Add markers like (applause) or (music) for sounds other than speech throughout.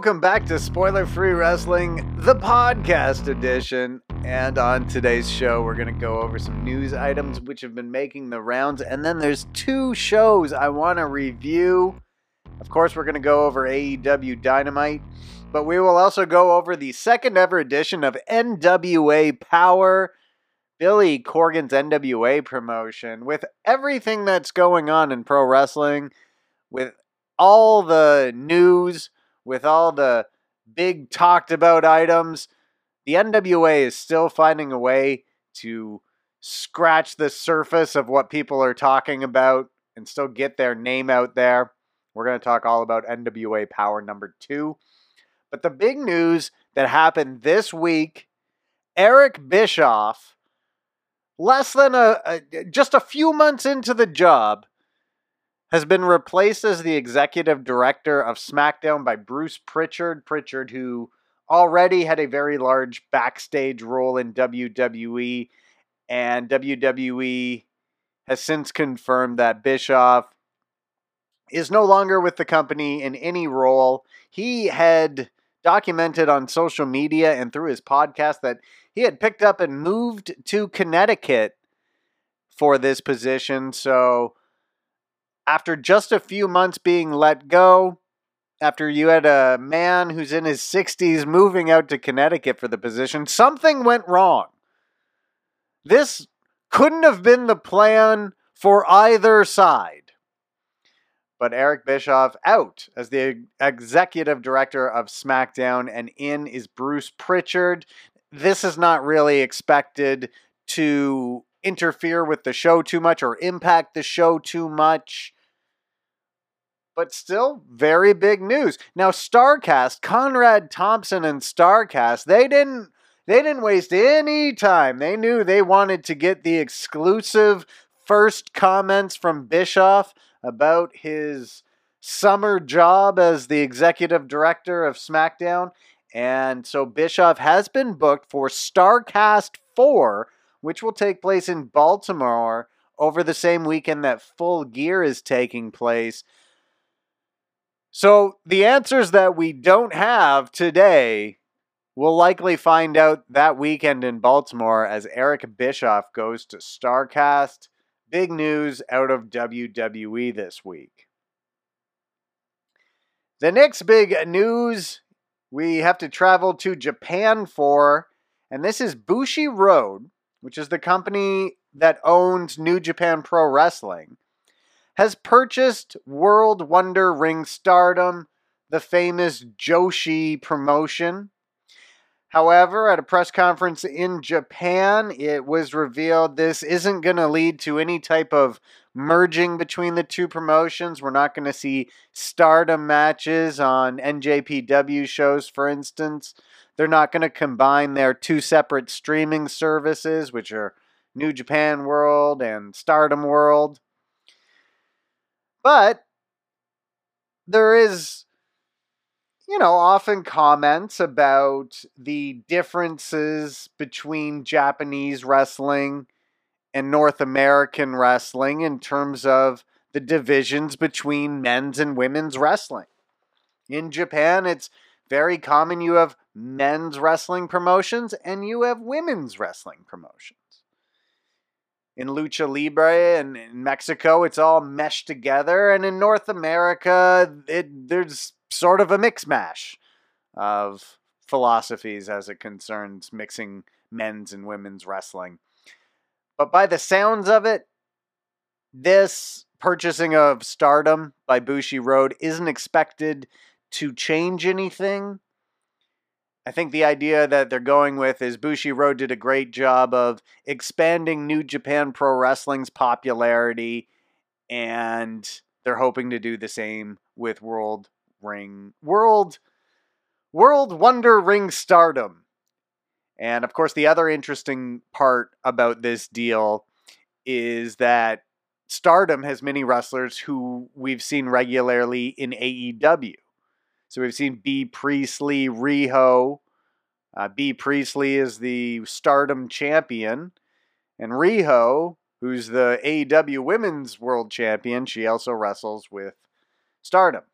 welcome back to Spoiler Free Wrestling, the podcast edition. And on today's show, we're going to go over some news items which have been making the rounds. And then there's two shows I want to review. Of course, we're going to go over AEW Dynamite, but we will also go over the second ever edition of NWA Power, Billy Corgan's NWA promotion. With everything that's going on in pro wrestling, with all the news, with all the big talked about items, the NWA is still finding a way to scratch the surface of what people are talking about and still get their name out there. We're going to talk all about NWA Power number two. But the big news that happened this week Eric Bischoff, less than a, a just a few months into the job, has been replaced as the executive director of SmackDown by Bruce Pritchard. Pritchard, who already had a very large backstage role in WWE, and WWE has since confirmed that Bischoff is no longer with the company in any role. He had documented on social media and through his podcast that he had picked up and moved to Connecticut for this position. So after just a few months being let go, after you had a man who's in his 60s moving out to Connecticut for the position, something went wrong. This couldn't have been the plan for either side. But Eric Bischoff out as the executive director of SmackDown, and in is Bruce Pritchard. This is not really expected to interfere with the show too much or impact the show too much but still very big news. Now Starcast, Conrad Thompson and Starcast, they didn't they didn't waste any time. They knew they wanted to get the exclusive first comments from Bischoff about his summer job as the executive director of SmackDown. And so Bischoff has been booked for Starcast 4, which will take place in Baltimore over the same weekend that Full Gear is taking place. So the answers that we don't have today, we'll likely find out that weekend in Baltimore as Eric Bischoff goes to StarCast. Big news out of WWE this week. The next big news we have to travel to Japan for, and this is Bushiroad, which is the company that owns New Japan Pro Wrestling has purchased World Wonder Ring Stardom, the famous Joshi promotion. However, at a press conference in Japan, it was revealed this isn't going to lead to any type of merging between the two promotions. We're not going to see stardom matches on NJPW shows, for instance. They're not going to combine their two separate streaming services, which are New Japan World and Stardom World. But there is, you know, often comments about the differences between Japanese wrestling and North American wrestling in terms of the divisions between men's and women's wrestling. In Japan, it's very common you have men's wrestling promotions and you have women's wrestling promotions in lucha libre and in Mexico it's all meshed together and in North America it there's sort of a mix mash of philosophies as it concerns mixing men's and women's wrestling. But by the sounds of it this purchasing of Stardom by Bushiroad isn't expected to change anything I think the idea that they're going with is Bushiroad did a great job of expanding New Japan Pro Wrestling's popularity, and they're hoping to do the same with World Ring World World Wonder Ring Stardom. And of course, the other interesting part about this deal is that Stardom has many wrestlers who we've seen regularly in AEW. So we've seen Bea Priestley, Riho. Uh, Bea Priestley is the Stardom champion, and Riho, who's the AEW Women's World Champion, she also wrestles with Stardom.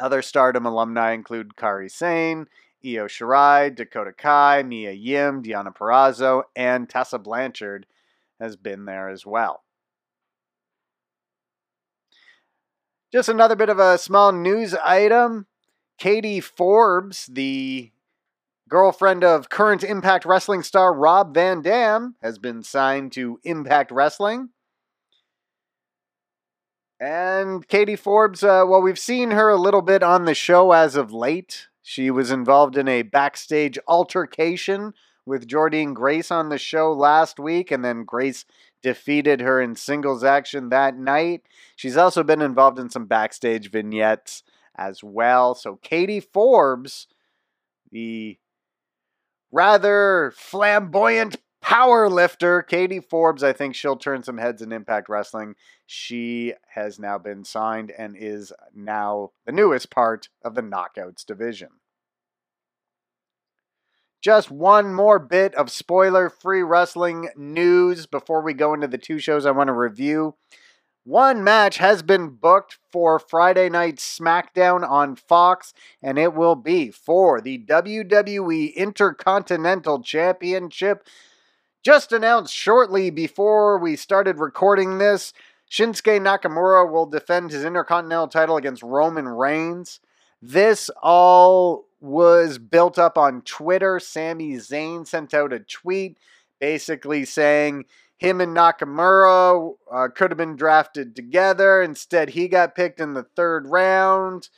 Other stardom alumni include Kairi Sane, Io Shirai, Dakota Kai, Mia Yim, Deonna Purrazzo, and Tessa Blanchard has been there as well. Just another bit of a small news item. Katie Forbes, the girlfriend of current Impact Wrestling star Rob Van Dam, has been signed to Impact Wrestling. And Katie Forbes, uh, well, we've seen her a little bit on the show as of late. She was involved in a backstage altercation with Jordynne Grace on the show last week, and then Grace defeated her in singles action that night. She's also been involved in some backstage vignettes as well. So, Katie Forbes, the rather flamboyant power lifter, Katie Forbes, I think she'll turn some heads in Impact Wrestling. She has now been signed and is now the newest part of the Knockouts division. Just one more bit of spoiler free wrestling news before we go into the two shows I want to review. One match has been booked for Friday night SmackDown on Fox, and it will be for the WWE Intercontinental Championship. Just announced shortly before we started recording this, Shinsuke Nakamura will defend his Intercontinental title against Roman Reigns. This all was built up on Twitter. Sami Zayn sent out a tweet basically saying him and Nakamura uh, could have been drafted together. Instead, he got picked in the third round.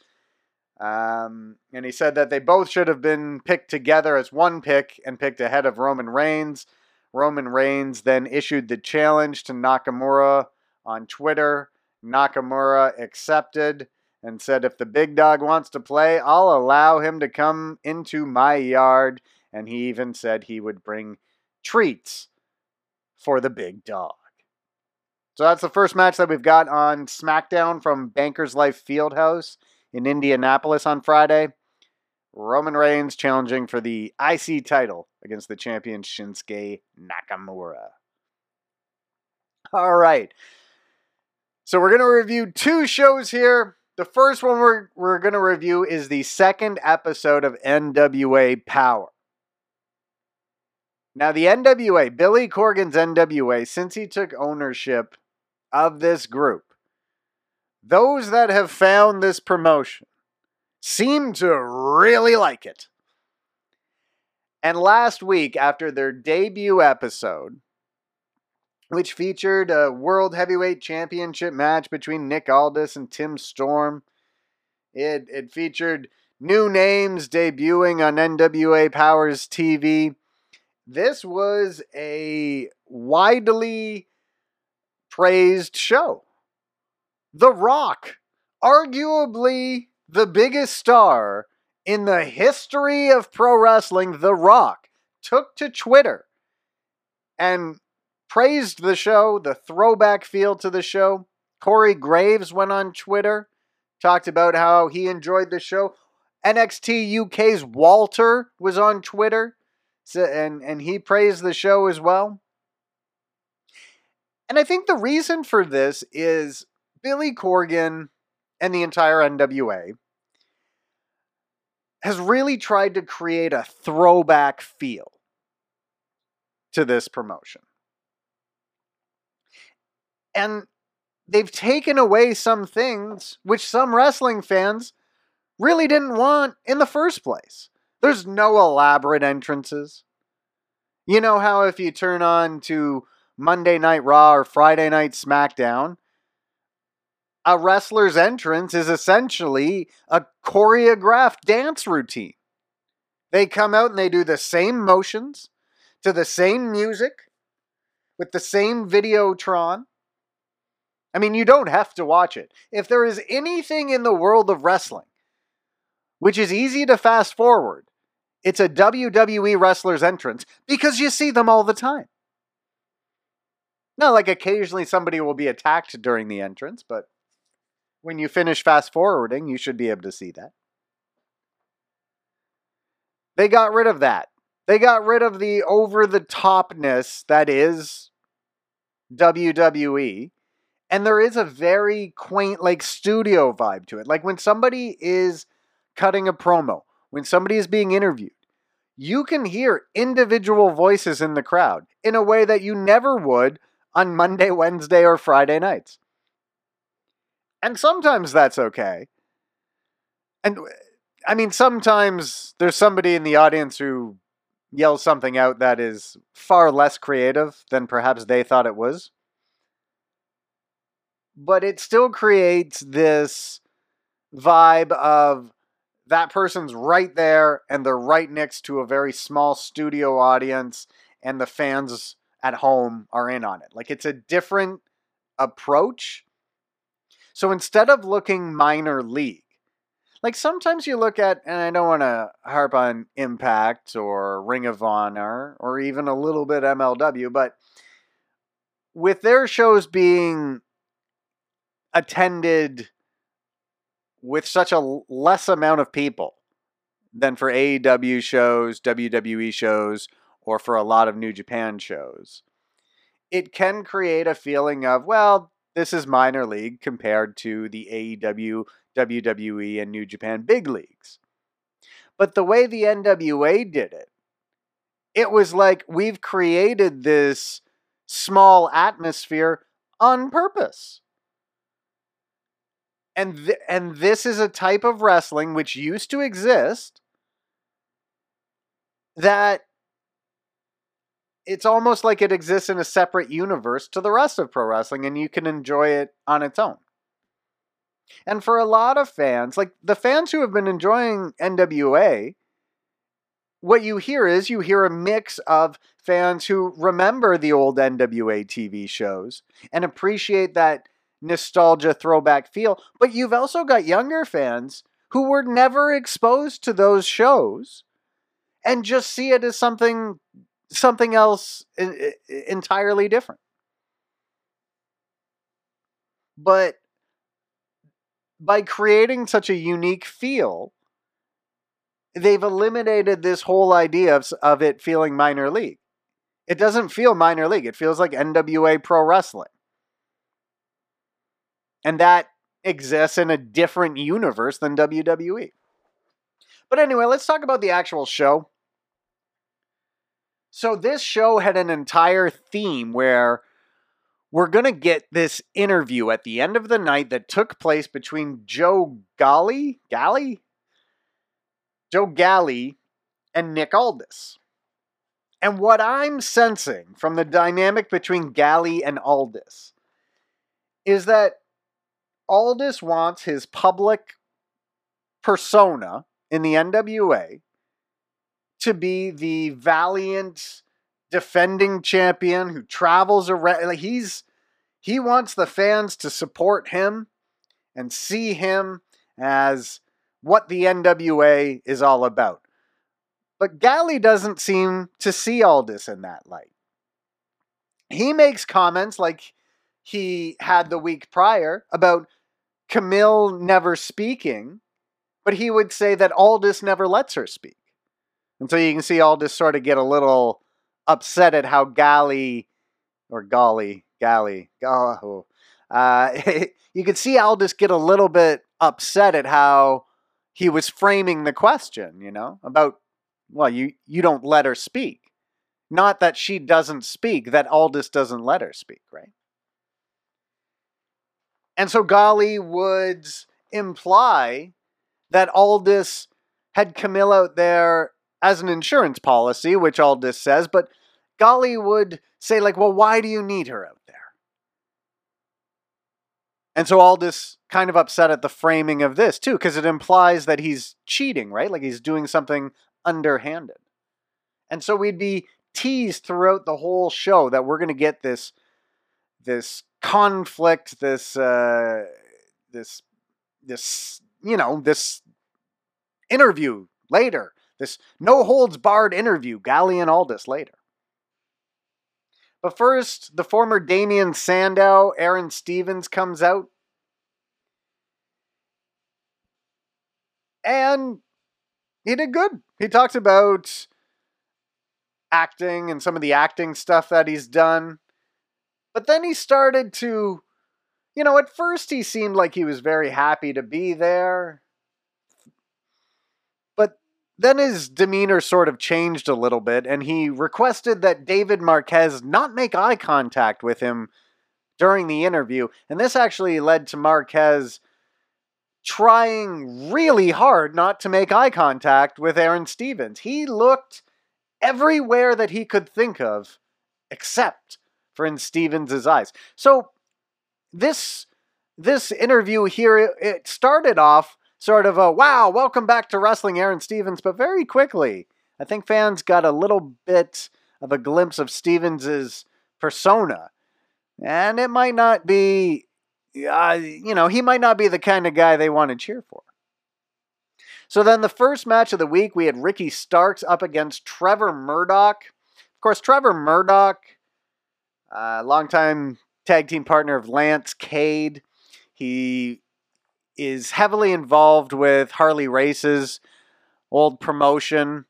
Um, and he said that they both should have been picked together as one pick and picked ahead of Roman Reigns. Roman Reigns then issued the challenge to Nakamura on Twitter. Nakamura accepted and said, If the big dog wants to play, I'll allow him to come into my yard. And he even said he would bring treats for the big dog. So that's the first match that we've got on SmackDown from Bankers Life Fieldhouse in Indianapolis on Friday. Roman Reigns challenging for the IC title against the champion Shinsuke Nakamura. All right. So we're going to review two shows here. The first one we're, we're going to review is the second episode of NWA Power. Now, the NWA, Billy Corgan's NWA, since he took ownership of this group, those that have found this promotion seem to really like it. And last week, after their debut episode, which featured a World Heavyweight Championship match between Nick Aldis and Tim Storm. It, it featured new names debuting on NWA Powers TV. This was a widely praised show. The Rock, arguably the biggest star in the history of pro wrestling, The Rock, took to Twitter and praised the show, the throwback feel to the show. Corey Graves went on Twitter, talked about how he enjoyed the show. NXT UK's Walter was on Twitter, and, and he praised the show as well. And I think the reason for this is Billy Corgan and the entire NWA has really tried to create a throwback feel to this promotion. And they've taken away some things which some wrestling fans really didn't want in the first place. There's no elaborate entrances. You know how if you turn on to Monday Night Raw or Friday Night SmackDown, a wrestler's entrance is essentially a choreographed dance routine. They come out and they do the same motions to the same music with the same videotron I mean, you don't have to watch it. If there is anything in the world of wrestling which is easy to fast forward, it's a WWE wrestler's entrance because you see them all the time. Not like occasionally somebody will be attacked during the entrance, but when you finish fast forwarding, you should be able to see that. They got rid of that. They got rid of the over the topness that is WWE And there is a very quaint, like studio vibe to it. Like when somebody is cutting a promo, when somebody is being interviewed, you can hear individual voices in the crowd in a way that you never would on Monday, (laughs) Wednesday, or Friday nights. And sometimes that's okay. And I mean, sometimes there's somebody in the audience who yells something out that is far less creative than perhaps they thought it was. But it still creates this vibe of that person's right there and they're right next to a very small studio audience and the fans at home are in on it. Like it's a different approach. So instead of looking minor league, like sometimes you look at, and I don't want to harp on Impact or Ring of Honor or even a little bit MLW, but with their shows being attended with such a less amount of people than for AEW shows, WWE shows, or for a lot of New Japan shows, it can create a feeling of, well, this is minor league compared to the AEW, WWE, and New Japan big leagues. But the way the NWA did it, it was like we've created this small atmosphere on purpose. And th- and this is a type of wrestling which used to exist that it's almost like it exists in a separate universe to the rest of pro wrestling and you can enjoy it on its own. And for a lot of fans, like the fans who have been enjoying NWA, what you hear is you hear a mix of fans who remember the old NWA TV shows and appreciate that nostalgia throwback feel, but you've also got younger fans who were never exposed to those shows and just see it as something something else entirely different. But by creating such a unique feel, they've eliminated this whole idea of, of it feeling minor league. It doesn't feel minor league, it feels like NWA Pro Wrestling. And that exists in a different universe than WWE. But anyway, let's talk about the actual show. So this show had an entire theme where we're going to get this interview at the end of the night that took place between Joe Galli, Galli? Joe Galli and Nick Aldis. And what I'm sensing from the dynamic between Galli and Aldis is that Aldis wants his public persona in the NWA to be the valiant defending champion who travels around. Like he's he wants the fans to support him and see him as what the NWA is all about. But Galli doesn't seem to see all this in that light. He makes comments like he had the week prior about Kamille never speaking, but he would say that Aldis never lets her speak. And so you can see Aldis sort of get a little upset at how Galli or Golly, Galley, oh, uh, (laughs) you could see Aldis get a little bit upset at how he was framing the question, you know, about, well, you, you don't let her speak. Not that she doesn't speak, that Aldis doesn't let her speak, right? And so Galli would imply that Aldis had Kamille out there as an insurance policy, which Aldis says, but Galli would say, like, well, why do you need her out there? And so Aldis kind of upset at the framing of this too, because it implies that he's cheating, right? Like he's doing something underhanded. And so we'd be teased throughout the whole show that we're going to get this this conflict, this uh, this this you know this interview later this no holds barred interview, Galli and Aldis later. But first, the former Damien Sandow, Aaron Stevens comes out. And he did good. He talked about acting and some of the acting stuff that he's done. But then he started to you know, at first he seemed like he was very happy to be there. But then his demeanor sort of changed a little bit, and he requested that David Marquez not make eye contact with him during the interview. And this actually led to Marquez trying really hard not to make eye contact with Aaron Stevens. He looked everywhere that he could think of except for in Stevens' eyes. So this this interview here it started off sort of a wow, welcome back to wrestling Aaron Stevens, but very quickly I think fans got a little bit of a glimpse of Stevens' persona. And it might not be uh, you know, he might not be the kind of guy they want to cheer for. So then the first match of the week, we had Ricky Starks up against Trevor Murdoch. Of course, Trevor Murdoch, uh, longtime tag team partner of Lance Cade. He is heavily involved with Harley Race's old promotion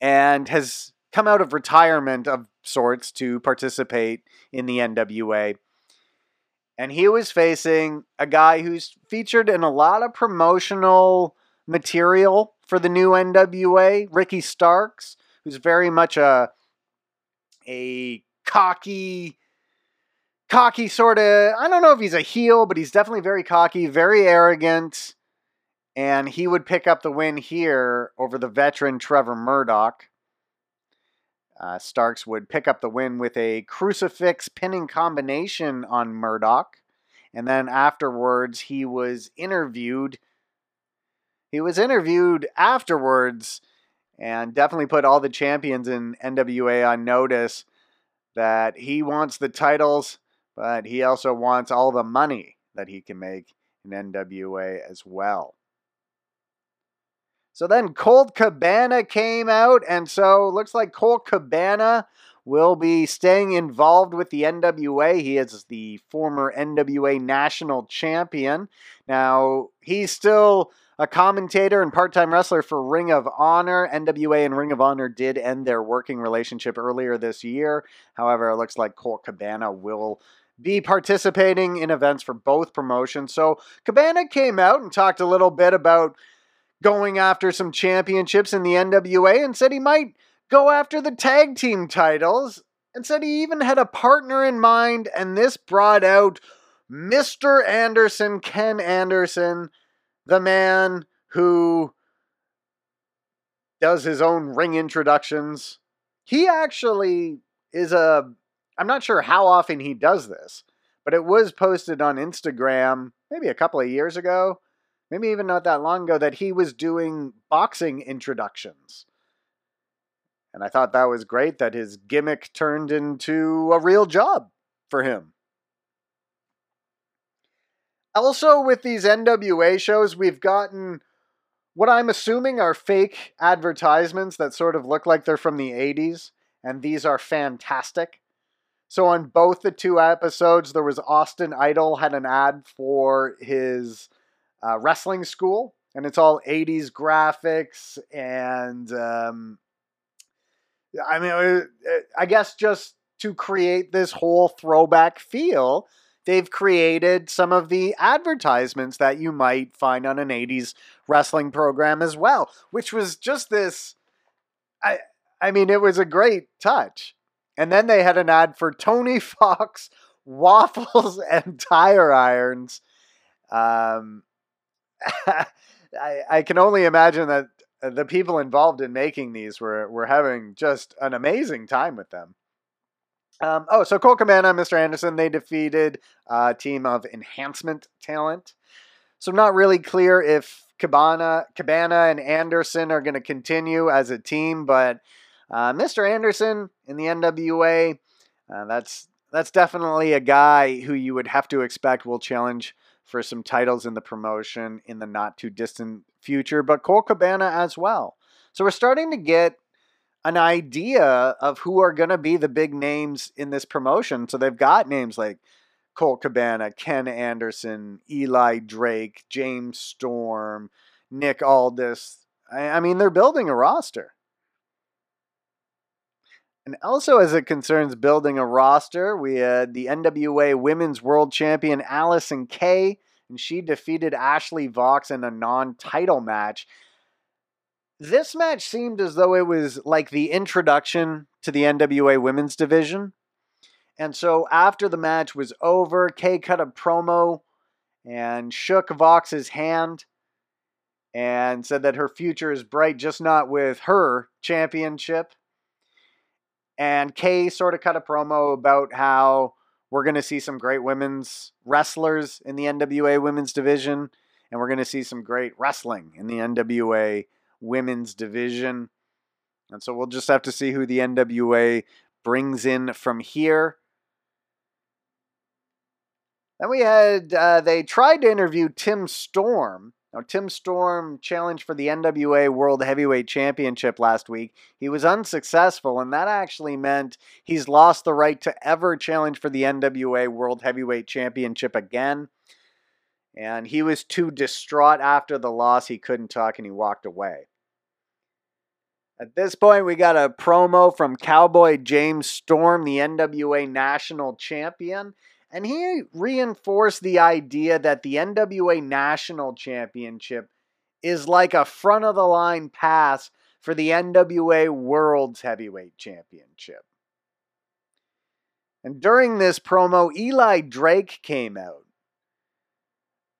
and has come out of retirement of sorts to participate in the NWA and he was facing a guy who's featured in a lot of promotional material for the new NWA, Ricky Starks, who's very much a a cocky cocky sort of I don't know if he's a heel, but he's definitely very cocky, very arrogant. And he would pick up the win here over the veteran Trevor Murdoch. Uh, Starks would pick up the win with a crucifix pinning combination on Murdoch. And then afterwards, he was interviewed. He was interviewed afterwards and definitely put all the champions in NWA on notice that he wants the titles, but he also wants all the money that he can make in NWA as well. So then Colt Cabana came out, and so looks like Colt Cabana will be staying involved with the NWA. He is the former NWA national champion. Now, he's still a commentator and part time wrestler for Ring of Honor. NWA and Ring of Honor did end their working relationship earlier this year. However, it looks like Colt Cabana will be participating in events for both promotions. So, Cabana came out and talked a little bit about going after some championships in the NWA and said he might go after the tag team titles and said he even had a partner in mind and this brought out Mr. Anderson, Ken Anderson, the man who does his own ring introductions. He actually is a I'm not sure how often he does this, but it was posted on Instagram maybe a couple of years ago maybe even not that long ago, that he was doing boxing introductions. And I thought that was great that his gimmick turned into a real job for him. Also, with these NWA shows, we've gotten what I'm assuming are fake advertisements that sort of look like they're from the 80s, and these are fantastic. So, on both the two episodes, there was Austin Idol had an ad for his uh, wrestling school, and it's all 80s graphics and um, I mean, uh, uh, I guess just to create this whole throwback feel, they've created some of the advertisements that you might find on an 80s wrestling program as well, which was just this I I mean, it was a great touch. And then they had an ad for Tony (laughs) Fox waffles (laughs) and tire irons. Um, (laughs) I, I can only imagine that the people involved in making these were, were having just an amazing time with them. Um, oh, so Colt Cabana and Mr. Anderson, they defeated a team of enhancement talent. So I'm not really clear if Cabana, Cabana and Anderson are going to continue as a team, but uh, Mr. Anderson in the NWA, uh, that's that's definitely a guy who you would have to expect will challenge for some titles in the promotion in the not too distant future, but Colt Cabana as well. So we're starting to get an idea of who are going to be the big names in this promotion. So they've got names like Colt Cabana, Ken Anderson, Eli Drake, James Storm, Nick Aldis. I, mean, they're building a roster. And also, as it concerns building a roster, we had the NWA Women's World Champion Allysin Kay, and she defeated Ashley Vox in a non title match. This match seemed as though it was like the introduction to the NWA Women's Division. And so after the match was over, Kay cut a promo and shook Vox's hand and said that her future is bright, just not with her championship. And Kay sort of cut a promo about how we're going to see some great women's wrestlers in the NWA women's division, and we're going to see some great wrestling in the NWA women's division. And so we'll just have to see who the NWA brings in from here. Then we had, uh, they tried to interview Tim Storm. Now, Tim Storm challenged for the NWA World Heavyweight Championship last week. He was unsuccessful, and that actually meant he's lost the right to ever challenge for the NWA World Heavyweight Championship again. And he was too distraught after the loss, he couldn't talk and he walked away. At this point, we got a promo from Cowboy James Storm, the NWA National Champion. And he reinforced the idea that the NWA National Championship is like a front of the line pass for the NWA World's Heavyweight Championship. And during this promo, Eli Drake came out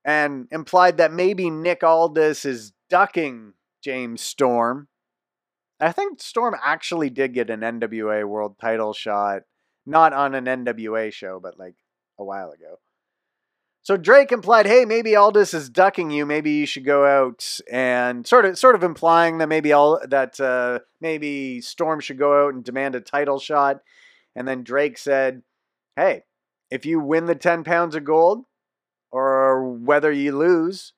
and implied that maybe Nick Aldis is ducking James Storm. I think Storm actually did get an NWA World title shot, not on an NWA show, but like a while ago. So Drake implied, "Hey, maybe Aldis is ducking you. Maybe you should go out and sort of, sort of implying that maybe all that uh, maybe Storm should go out and demand a title shot." And then Drake said, "Hey, if you win the ten pounds of gold, whether you lose,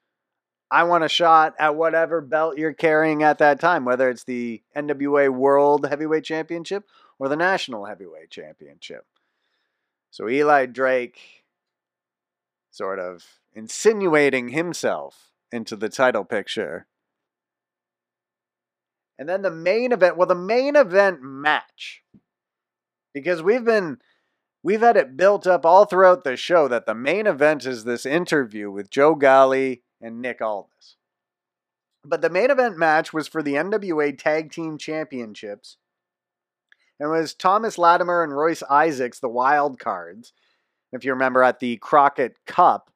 I want a shot at whatever belt you're carrying at that time, whether it's the NWA World Heavyweight Championship or the National Heavyweight Championship." So Eli Drake sort of insinuating himself into the title picture. And then the main event, well, the main event match, because we've been, we've had it built up all throughout the show that the main event is this interview with Joe Galli and Nick Aldis. But the main event match was for the NWA Tag Team Championships and was Thomas Latimer and Royce Isaacs, the wild cards. If you remember at the Crockett Cup,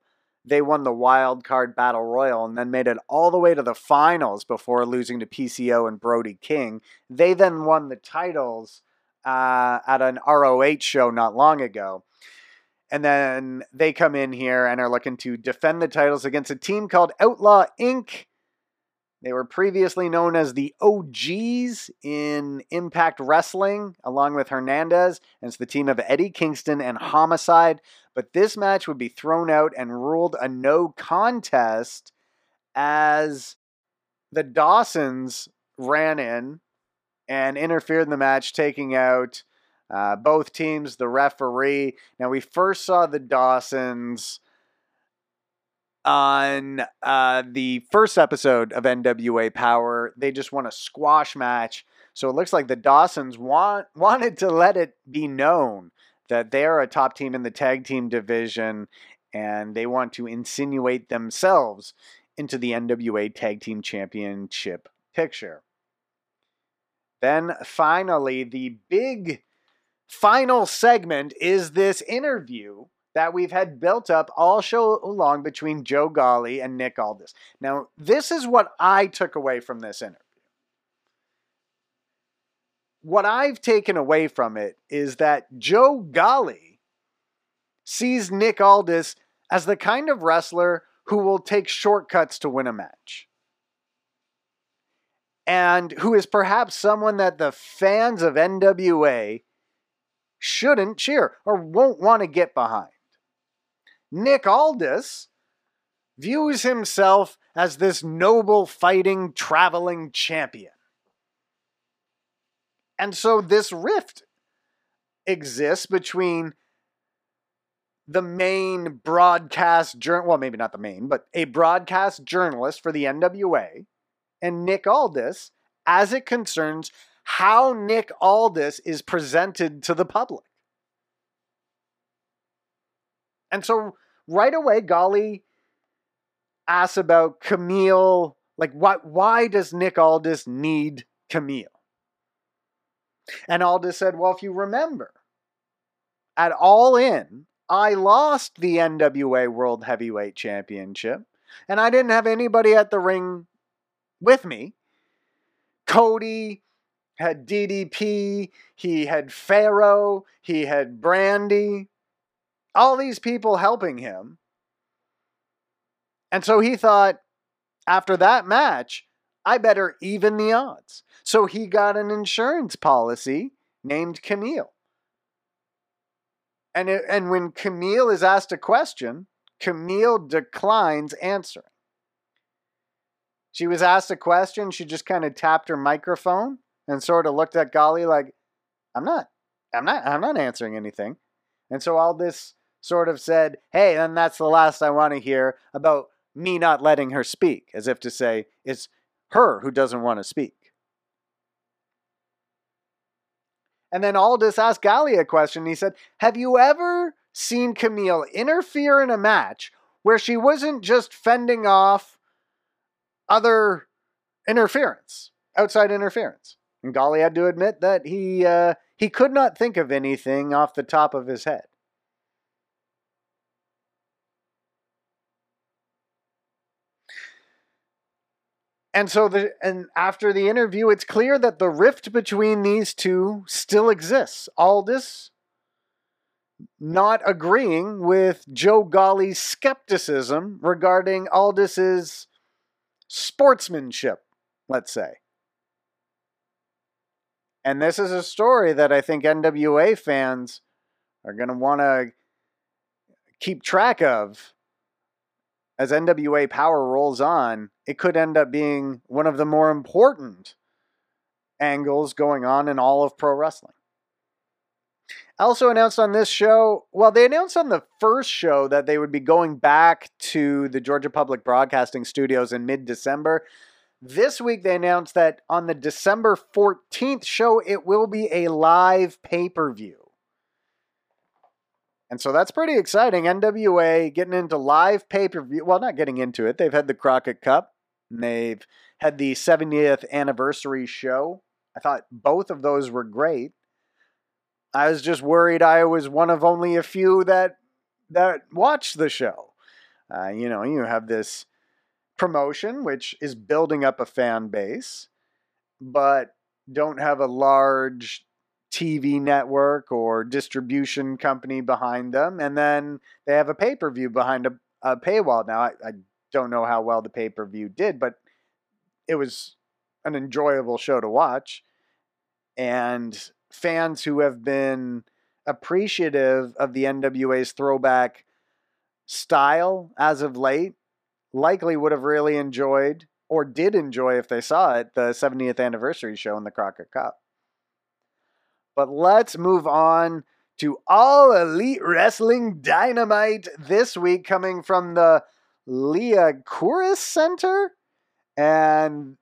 they won the wild card battle royal and then made it all the way to the finals before losing to PCO and Brody King. They then won the titles uh, at an ROH show not long ago. And then they come in here and are looking to defend the titles against a team called Outlaw Inc. They were previously known as the OGs in Impact Wrestling, along with Hernandez, and it's the team of Eddie Kingston and Homicide. But this match would be thrown out and ruled a no contest as the Dawsons ran in and interfered in the match, taking out uh, both teams, the referee. Now, we first saw the Dawsons on uh, the first episode of NWA Power, they just won a squash match. So it looks like the Dawsons want (laughs) wanted to let it be known that they're a top team in the tag team division and they want to insinuate themselves into the NWA Tag Team Championship picture. Then finally, the big final segment is this interview that we've had built up all show long between Joe Galli and Nick Aldis. Now, this is what I took away from this interview. What I've taken away from it is that Joe Galli sees Nick Aldis as the kind of wrestler who will take shortcuts to win a match. And who is perhaps someone that the fans of NWA shouldn't cheer or won't want to get behind. Nick Aldis views himself as this noble fighting traveling champion. And so this rift exists between the main broadcast journal, well, maybe not the main, but a broadcast journalist for the NWA and Nick Aldis as it concerns how Nick Aldis is presented to the public. And so right away, Golly asks about Kamille. Like, what? Why does Nick Aldis need Kamille? And Aldis said, Well, if you remember, at All In, I lost the NWA World Heavyweight Championship, and I didn't have anybody at the ring with me. Cody had DDP, he had Pharaoh, he had Brandy, all these people helping him. And so he thought, after that match, I better even the odds. So he got an insurance policy named Kamille. And, it, and when Kamille is asked a question, Kamille declines answering. She was asked a question, she just kind of tapped her microphone and sort of looked at Golly like, I'm not, I'm not, I'm not answering anything. And so Aldis sort of said, Hey, and that's the last I want to hear about me not letting her speak, as if to say, it's her who doesn't want to speak. And then Aldis asked Golly a question. He said, Have you ever seen Kamille interfere in a match where she wasn't just fending off other interference, outside interference? And Golly had to admit that he uh, he could not think of anything off the top of his head. And so the and after the interview, it's clear that the rift between these two still exists. Aldis not agreeing with Joe Golly's skepticism regarding Aldis's sportsmanship, let's say. And this is a story that I think NWA fans are going to want to keep track of as NWA Power rolls on, it could end up being one of the more important angles going on in all of pro wrestling. Also announced on this show, well, they announced on the first show that they would be going back to the Georgia Public Broadcasting Studios in mid December. This week, they announced that on the December 14th show, it will be a live pay per view. And so that's pretty exciting. NWA getting into live pay per view. Well, not getting into it. They've had the Crockett Cup. and they've had the 70th anniversary show. I thought both of those were great. I was just worried I was one of only a few that that watched the show. Uh, you know, you have this promotion which is building up a fan base, but don't have a large TV network or distribution company behind them, and then they have a pay per view behind a, a, paywall. Now, I, I don't know how well the pay per view did, but it was an enjoyable show to watch. And fans who have been appreciative of the NWA's throwback style as of late likely would have really enjoyed or did enjoy if they saw it the 70th anniversary show in the Crockett Cup. But let's move on to All Elite Wrestling Dynamite this week, coming from the Liacouras Center. And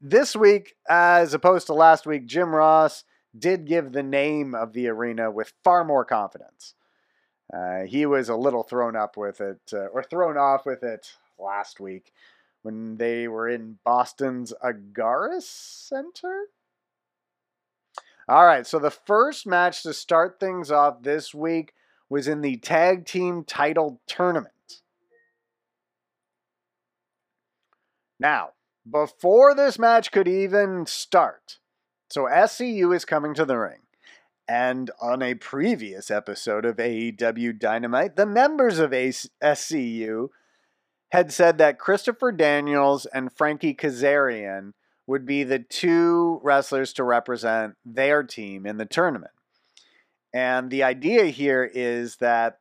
this week, as opposed to last week, Jim Ross did give the name of the arena with far more confidence. Uh, he was a little thrown up with it, uh, or thrown off with it last week when they were in Boston's Agganis Center. All right, so the first match to start things off this week was in the tag team title tournament. Now, before this match could even start, so SCU is coming to the ring. And on a previous episode of AEW Dynamite, the members of SCU had said that Christopher Daniels and Frankie Kazarian would be the two wrestlers to represent their team in the tournament. And the idea here is that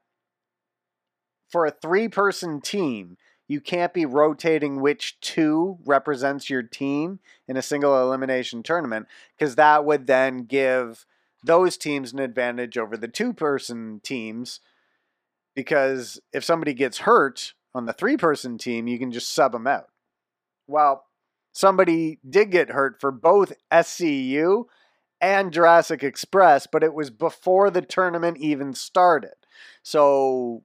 for a three person team, you can't be rotating which two represents your team in a single elimination tournament because that would then give those teams an advantage over the two person teams. Because if somebody gets hurt on the three person team, you can just sub them out. Well, somebody did get hurt for both SCU and Jurassic Express, but it was before the tournament even started. So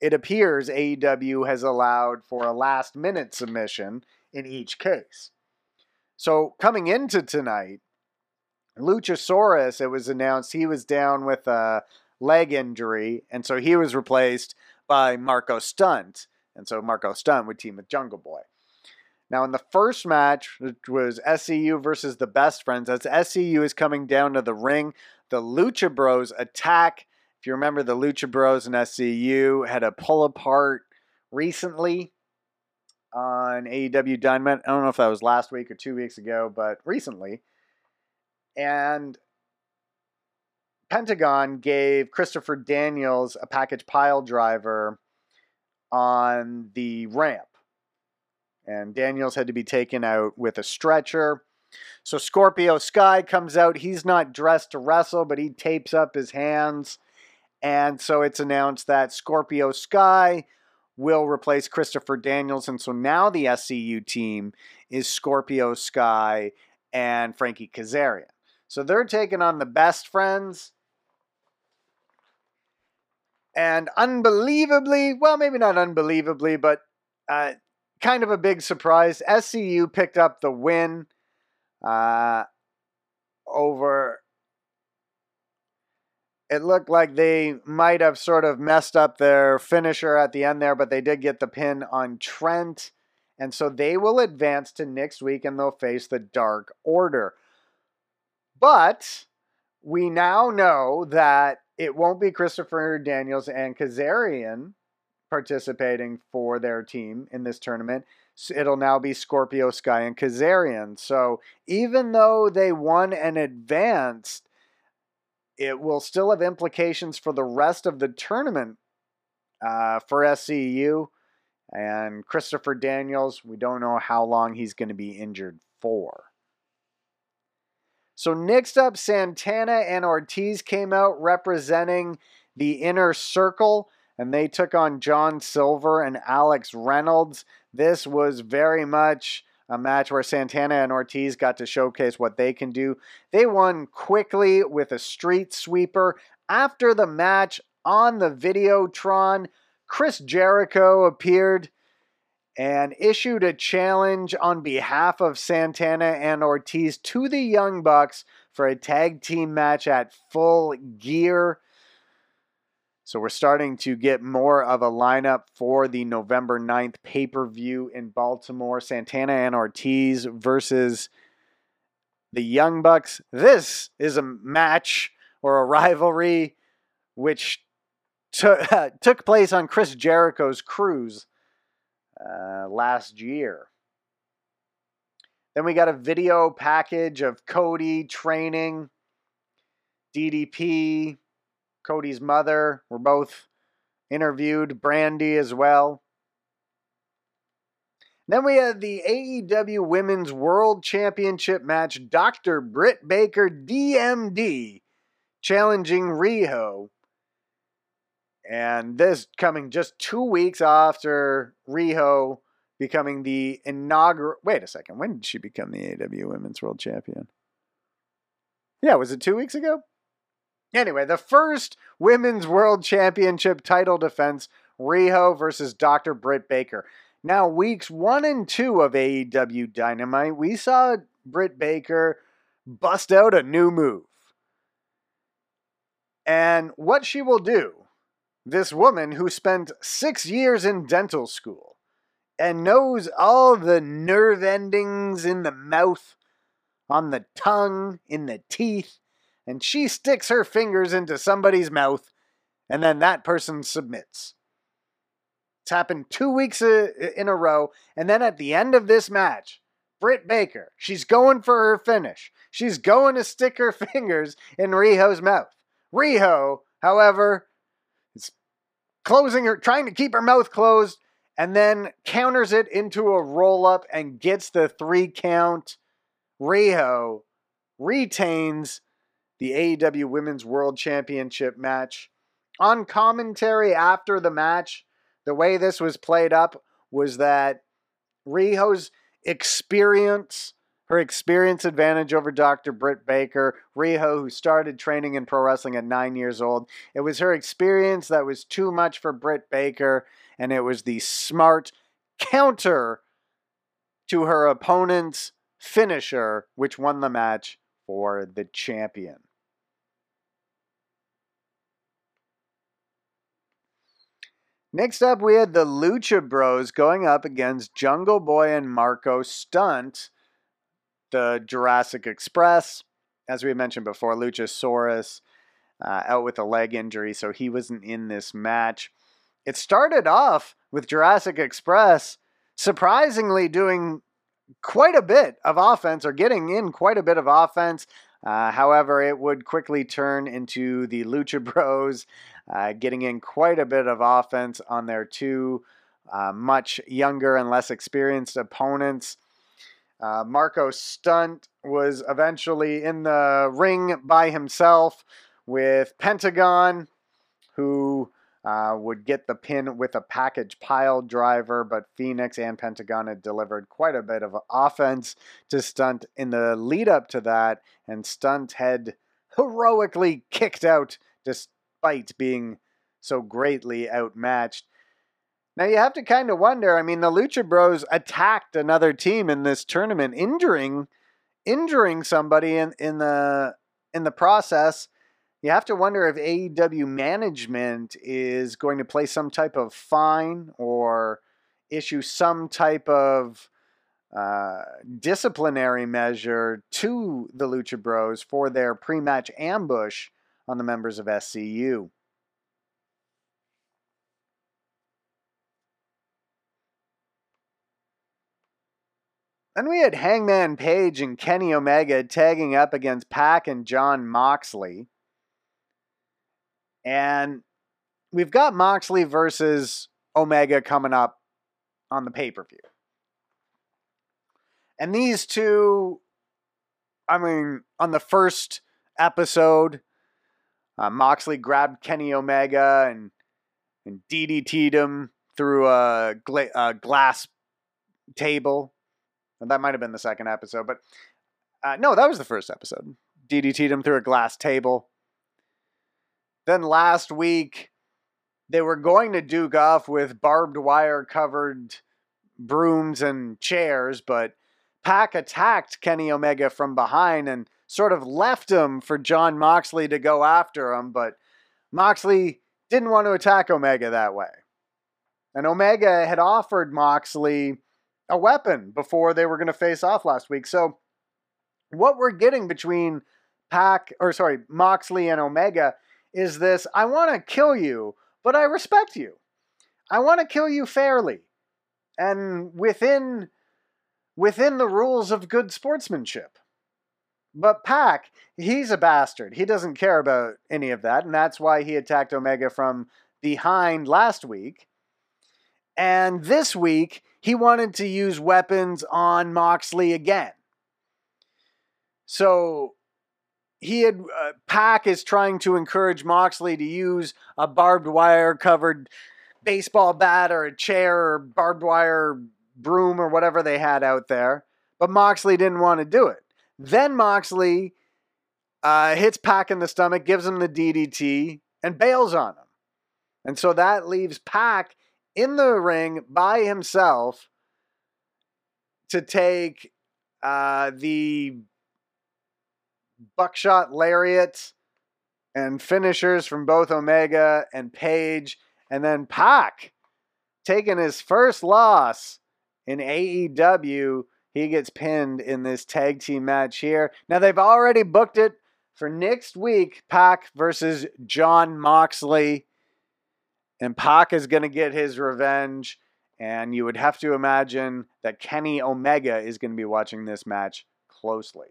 it appears AEW has allowed for a last minute submission in each case. So coming into tonight, Luchasaurus, it was announced he was down with a leg injury, and so he was replaced by Marko Stunt. And so Marko Stunt would team with Jungle Boy. Now, in the first match, which was SCU versus the Best Friends, as SCU is coming down to the ring, the Lucha Bros attack. If you remember, the Lucha Bros and SCU had a pull apart recently on AEW Dynamite. I don't know if that was last week or two weeks ago, but recently. And Pentagon gave Christopher Daniels a package pile driver on the ramp and Daniels had to be taken out with a stretcher. So Scorpio Sky comes out. He's not dressed to wrestle, but he tapes up his hands. And so it's announced that Scorpio Sky will replace Christopher Daniels. And so now the SCU team is Scorpio Sky and Frankie Kazarian. So they're taking on the best friends. And unbelievably, well, maybe not unbelievably, but uh, kind of a big surprise. SCU picked up the win uh, over. It looked like they might have sort of messed up their finisher at the end there, but they did get the pin on Trent. And so they will advance to next week and they'll face the Dark Order. But we now know that it won't be Christopher Daniels and Kazarian participating for their team in this tournament. It'll now be Scorpio Sky and Kazarian. So even though they won and advanced, it will still have implications for the rest of the tournament uh, for SCU. And Christopher Daniels, we don't know how long he's going to be injured for. So next up, Santana and Ortiz came out representing the inner circle and they took on John Silver and Alex Reynolds. This was very much a match where Santana and Ortiz got to showcase what they can do. They won quickly with a street sweeper. After the match on the Videotron, Chris Jericho appeared and issued a challenge on behalf of Santana and Ortiz to the Young Bucks for a tag team match at Full Gear. So we're starting to get more of a lineup for the November 9th pay per view in Baltimore. Santana and Ortiz versus the Young Bucks. This is a match or a rivalry which t- (laughs) took place on Chris Jericho's cruise uh, last year. Then we got a video package of Cody training, DDP, Cody's mother were both interviewed, Brandi as well. Then we had the AEW Women's World Championship match, Dr. Britt Baker, DMD, challenging Riho. And this coming just two weeks after Riho becoming the inaugural. Wait a second. When did she become the AEW Women's World Champion? Yeah, was it two weeks ago? Anyway, the first Women's World Championship title defense Riho versus Dr. Britt Baker. Now, weeks one and two of AEW Dynamite, we saw Britt Baker bust out a new move. And what she will do, this woman who spent six years in dental school and knows all the nerve endings in the mouth, on the tongue, in the teeth, and she sticks her fingers into somebody's mouth, and then that person submits. It's happened two weeks uh, in a row, and then at the end of this match, Britt Baker, she's going for her finish. She's going to stick her (laughs) fingers in Riho's mouth. Riho, however, is closing her, trying to keep her mouth closed, and then counters it into a roll up and gets the three count. Riho retains the AEW Women's World Championship match. On commentary after the match, the way this was played up was that Riho's experience, her experience advantage over Dr. Britt Baker, Riho, who started training in pro wrestling at nine years old. It was her experience that was too much for Britt Baker, and it was the smart counter to her opponent's finisher, which won the match for the champion. Next up, we had the Lucha Bros going up against Jungle Boy and Marko Stunt, the Jurassic Express. As we mentioned before, Luchasaurus uh, out with a leg injury, so he wasn't in this match. It started off with Jurassic Express surprisingly doing quite a bit of offense or getting in quite a bit of offense. Uh, however, it would quickly turn into the Lucha (laughs) Bros uh, getting in quite a bit of offense on their two uh, much younger and less experienced opponents. Uh, Marko Stunt was eventually in the ring by himself with Pentagon, who uh, would get the pin with a package pile driver, but Phoenix and Pentagon had delivered quite a bit of offense to Stunt in the lead up to that, and Stunt had heroically kicked out despite being so greatly outmatched. Now you have to kind of wonder. I mean, the Lucha Bros attacked another team in this tournament, injuring injuring somebody in, in the in the process you have to wonder if AEW management is going to play some type of fine or issue some type of uh, disciplinary measure to the Lucha Bros for their pre match ambush on the members of SCU. Then we had Hangman Page and Kenny Omega tagging up against Pac and Jon Moxley. And we've got Moxley versus Omega coming up on the pay per view. And these two, I mean, on the first episode, uh, Moxley grabbed Kenny Omega and, and DDT'd him through a, gla- a glass table. And that might have been the second episode, but uh, no, that was the first episode. DDT'd him through a glass table. Then last week, they were going to duke off with barbed wire covered brooms and chairs, but Pac attacked Kenny Omega from behind and sort of left him for Jon Moxley to go after him, but Moxley didn't want to attack Omega that way. And Omega had offered Moxley a weapon before they were going to face off last week. So what we're getting between Pac or sorry, Moxley and Omega is this I want to kill you, but I respect you. I want to kill you fairly and within within the rules of good sportsmanship. But Pac, he's a bastard. He doesn't care about any of that, and that's why he attacked Omega from behind last week. And this week, he wanted to use weapons on Moxley again. So he had uh, Pac is trying to encourage Moxley to use a barbed wire covered baseball bat or a chair or barbed wire broom or whatever they had out there, but Moxley didn't want to do it. Then Moxley uh, hits Pac in the stomach, gives him the DDT, and bails on him. And so that leaves Pac in the ring by himself to take uh, the buckshot lariat and finishers from both Omega and Page. And then Pac taking his first loss in AEW. He gets pinned in this tag team match here. Now they've already booked it for next week Pac versus Jon Moxley. And Pac is going to get his revenge. And you would have to imagine that Kenny Omega is going to be watching this match closely.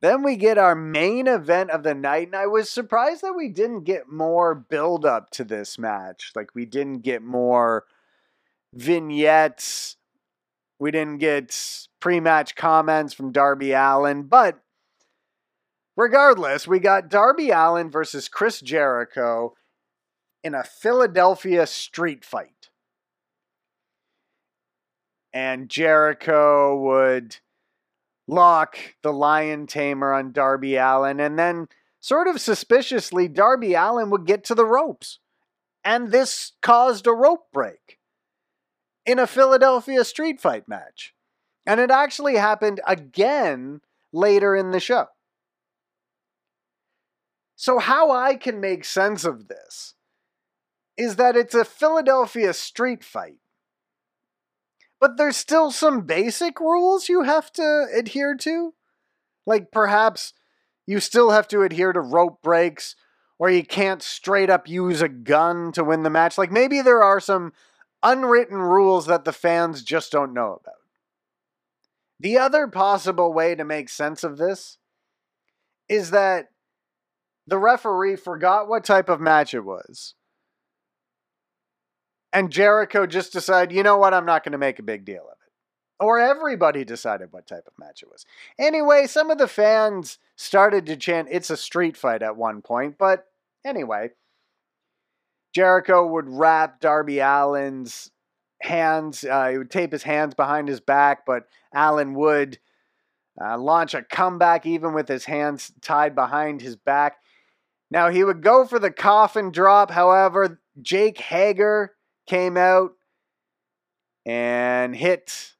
Then we get our main event of the night, and I was surprised that we didn't get more build up to this match. Like, we didn't get more vignettes, we didn't get pre match comments from Darby Allin, but regardless, we got Darby Allin versus Chris Jericho in a Philadelphia street fight. and Jericho would lock the Lion Tamer on Darby Allin, and then, sort of suspiciously, Darby Allin would get to the ropes. And this caused a rope break in a Philadelphia street fight match. And it actually happened again later in the show. So, how I can make sense of this is that it's a Philadelphia street fight. But there's still some basic rules you have to adhere to. Like perhaps you still have to adhere to rope breaks, or you can't straight up use a gun to win the match. Like maybe there are some unwritten rules that the fans just don't know about. The other possible way to make sense of this is that the referee forgot what type of match it was. And Jericho just decided, you know what, I'm not going to make a big deal of it. Or everybody decided what type of match it was. Anyway, some of the fans started to chant, it's a street fight at one point. But anyway, Jericho would wrap Darby Allin's hands, uh, he would tape his hands behind his back, but Allin would uh, launch a comeback even with his hands tied behind his back. Now, he would go for the coffin drop. However, Jake Hager came out and hit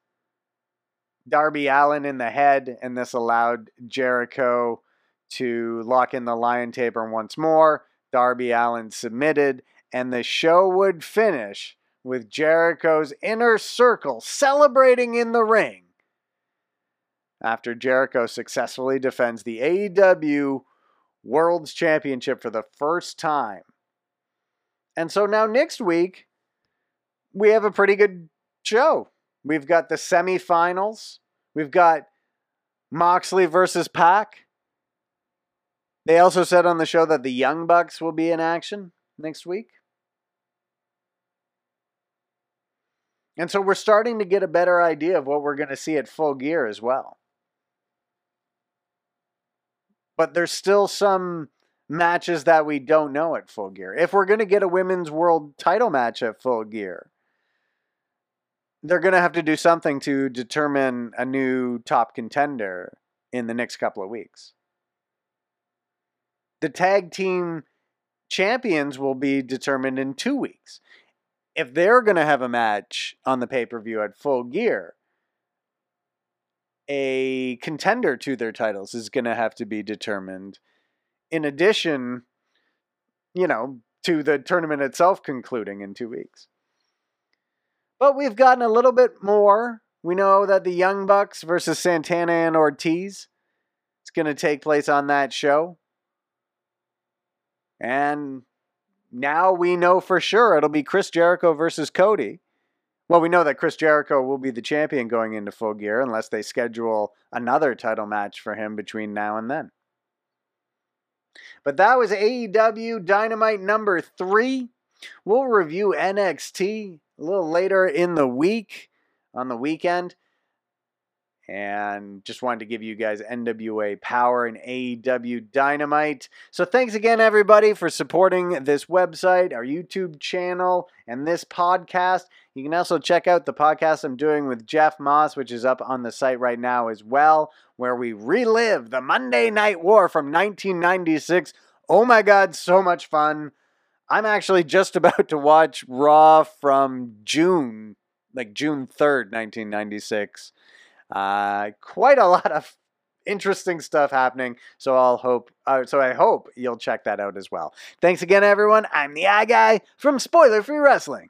Darby Allin in the head, and this allowed Jericho to lock in the Lion Tamer once more. Darby Allin submitted, and the show would finish with Jericho's inner circle celebrating in the ring after Jericho successfully defends the AEW World's Championship for the first time. And so now next week, we have a pretty good show. We've got the semifinals. We've got Moxley versus Pac. They also said on the show that the Young Bucks will be in action next week. And so we're starting to get a better idea of what we're going to see at full gear as well. But there's still some matches that we don't know at full gear. If we're going to get a women's world title match at full gear, they're going to have to do something to determine a new top contender in the next couple of weeks. The tag team champions will be determined in two weeks. If they're going to have a match on the pay per view at full gear, a contender to their titles is going to have to be determined. In addition, you know, to the tournament itself concluding in two weeks. But we've gotten a little bit more. We know that the Young Bucks versus Santana and Ortiz is going to take place on that show. And now we know for sure it'll be Chris Jericho versus Cody. Well, we know that Chris Jericho will be the champion going into full gear unless they schedule another title match for him between now and then. But that was AEW Dynamite number three. We'll review NXT a little later in the week on the weekend. And just wanted to give you guys NWA Power and AEW Dynamite. So thanks again, everybody, for supporting this website, our YouTube channel, and this podcast. You can also check out the podcast I'm doing with Jeff Moss, which is up on the site right now as well, where we relive the Monday Night War from 1996. Oh my God, so much fun. I'm actually just (laughs) about to watch Raw from June, like June 3rd, 1996. Uh, quite a lot of interesting stuff happening. So I'll hope. Uh, so I hope you'll check that out as well. Thanks again, everyone. I'm the Eye Guy from Spoiler Free Wrestling.